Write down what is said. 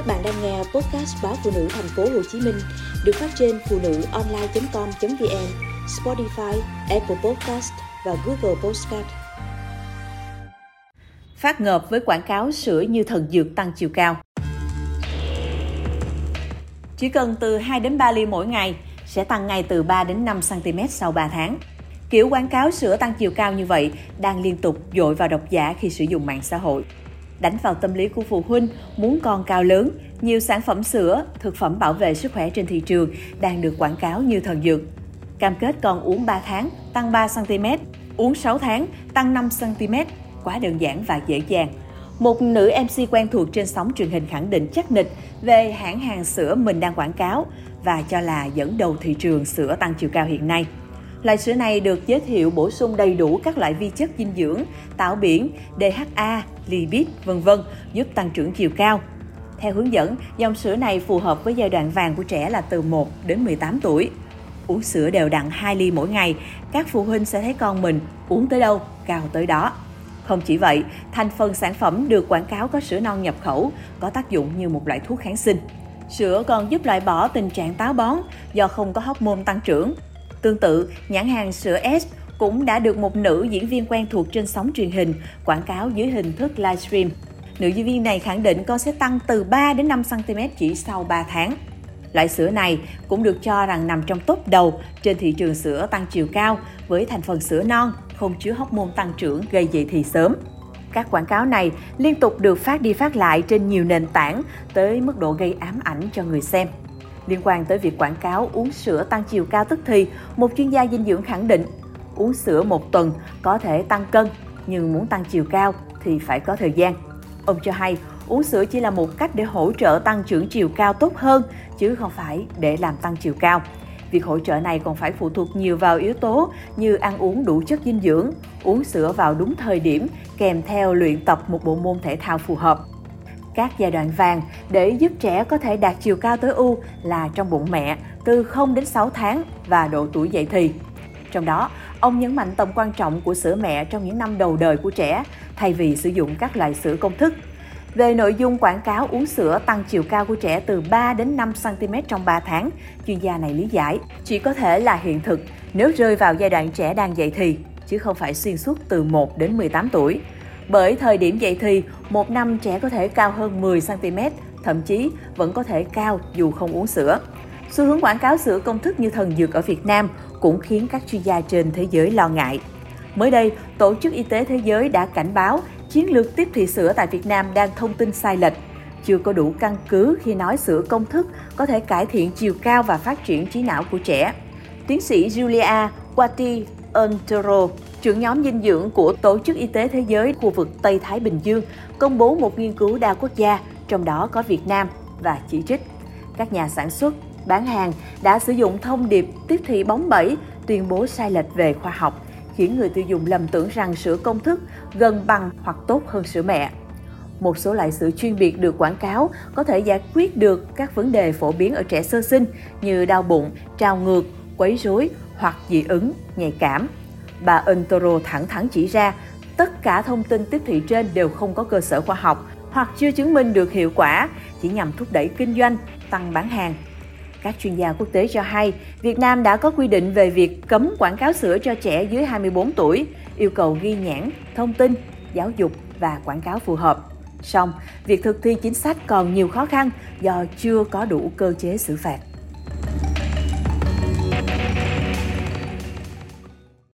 Các bạn đang nghe podcast báo phụ nữ thành phố Hồ Chí Minh được phát trên phụ nữ online.com.vn, Spotify, Apple Podcast và Google Podcast. Phát ngợp với quảng cáo sữa như thần dược tăng chiều cao. Chỉ cần từ 2 đến 3 ly mỗi ngày sẽ tăng ngay từ 3 đến 5 cm sau 3 tháng. Kiểu quảng cáo sữa tăng chiều cao như vậy đang liên tục dội vào độc giả khi sử dụng mạng xã hội đánh vào tâm lý của phụ huynh muốn con cao lớn. Nhiều sản phẩm sữa, thực phẩm bảo vệ sức khỏe trên thị trường đang được quảng cáo như thần dược. Cam kết con uống 3 tháng tăng 3 cm, uống 6 tháng tăng 5 cm, quá đơn giản và dễ dàng. Một nữ MC quen thuộc trên sóng truyền hình khẳng định chắc nịch về hãng hàng sữa mình đang quảng cáo và cho là dẫn đầu thị trường sữa tăng chiều cao hiện nay. Loại sữa này được giới thiệu bổ sung đầy đủ các loại vi chất dinh dưỡng, tạo biển, DHA, lipid, vân vân, giúp tăng trưởng chiều cao. Theo hướng dẫn, dòng sữa này phù hợp với giai đoạn vàng của trẻ là từ 1 đến 18 tuổi. Uống sữa đều đặn 2 ly mỗi ngày, các phụ huynh sẽ thấy con mình uống tới đâu, cao tới đó. Không chỉ vậy, thành phần sản phẩm được quảng cáo có sữa non nhập khẩu, có tác dụng như một loại thuốc kháng sinh. Sữa còn giúp loại bỏ tình trạng táo bón do không có hormone tăng trưởng, Tương tự, nhãn hàng sữa S cũng đã được một nữ diễn viên quen thuộc trên sóng truyền hình quảng cáo dưới hình thức livestream. Nữ diễn viên này khẳng định con sẽ tăng từ 3 đến 5 cm chỉ sau 3 tháng. Loại sữa này cũng được cho rằng nằm trong top đầu trên thị trường sữa tăng chiều cao với thành phần sữa non, không chứa hóc môn tăng trưởng gây dậy thì sớm. Các quảng cáo này liên tục được phát đi phát lại trên nhiều nền tảng tới mức độ gây ám ảnh cho người xem. Liên quan tới việc quảng cáo uống sữa tăng chiều cao tức thì, một chuyên gia dinh dưỡng khẳng định uống sữa một tuần có thể tăng cân, nhưng muốn tăng chiều cao thì phải có thời gian. Ông cho hay uống sữa chỉ là một cách để hỗ trợ tăng trưởng chiều cao tốt hơn, chứ không phải để làm tăng chiều cao. Việc hỗ trợ này còn phải phụ thuộc nhiều vào yếu tố như ăn uống đủ chất dinh dưỡng, uống sữa vào đúng thời điểm, kèm theo luyện tập một bộ môn thể thao phù hợp. Các giai đoạn vàng để giúp trẻ có thể đạt chiều cao tối ưu là trong bụng mẹ từ 0 đến 6 tháng và độ tuổi dậy thì. Trong đó, ông nhấn mạnh tầm quan trọng của sữa mẹ trong những năm đầu đời của trẻ thay vì sử dụng các loại sữa công thức. Về nội dung quảng cáo uống sữa tăng chiều cao của trẻ từ 3 đến 5 cm trong 3 tháng, chuyên gia này lý giải chỉ có thể là hiện thực nếu rơi vào giai đoạn trẻ đang dậy thì, chứ không phải xuyên suốt từ 1 đến 18 tuổi. Bởi thời điểm dậy thì, một năm trẻ có thể cao hơn 10cm, thậm chí vẫn có thể cao dù không uống sữa. Xu hướng quảng cáo sữa công thức như thần dược ở Việt Nam cũng khiến các chuyên gia trên thế giới lo ngại. Mới đây, Tổ chức Y tế Thế giới đã cảnh báo chiến lược tiếp thị sữa tại Việt Nam đang thông tin sai lệch, chưa có đủ căn cứ khi nói sữa công thức có thể cải thiện chiều cao và phát triển trí não của trẻ. Tiến sĩ Julia Wati antero trưởng nhóm dinh dưỡng của Tổ chức Y tế Thế giới khu vực Tây Thái Bình Dương, công bố một nghiên cứu đa quốc gia, trong đó có Việt Nam, và chỉ trích các nhà sản xuất, bán hàng đã sử dụng thông điệp tiếp thị bóng bẩy, tuyên bố sai lệch về khoa học, khiến người tiêu dùng lầm tưởng rằng sữa công thức gần bằng hoặc tốt hơn sữa mẹ. Một số loại sữa chuyên biệt được quảng cáo có thể giải quyết được các vấn đề phổ biến ở trẻ sơ sinh như đau bụng, trào ngược, quấy rối hoặc dị ứng, nhạy cảm. Bà Untoro thẳng thắn chỉ ra, tất cả thông tin tiếp thị trên đều không có cơ sở khoa học hoặc chưa chứng minh được hiệu quả, chỉ nhằm thúc đẩy kinh doanh, tăng bán hàng. Các chuyên gia quốc tế cho hay, Việt Nam đã có quy định về việc cấm quảng cáo sữa cho trẻ dưới 24 tuổi, yêu cầu ghi nhãn, thông tin, giáo dục và quảng cáo phù hợp. Song, việc thực thi chính sách còn nhiều khó khăn do chưa có đủ cơ chế xử phạt.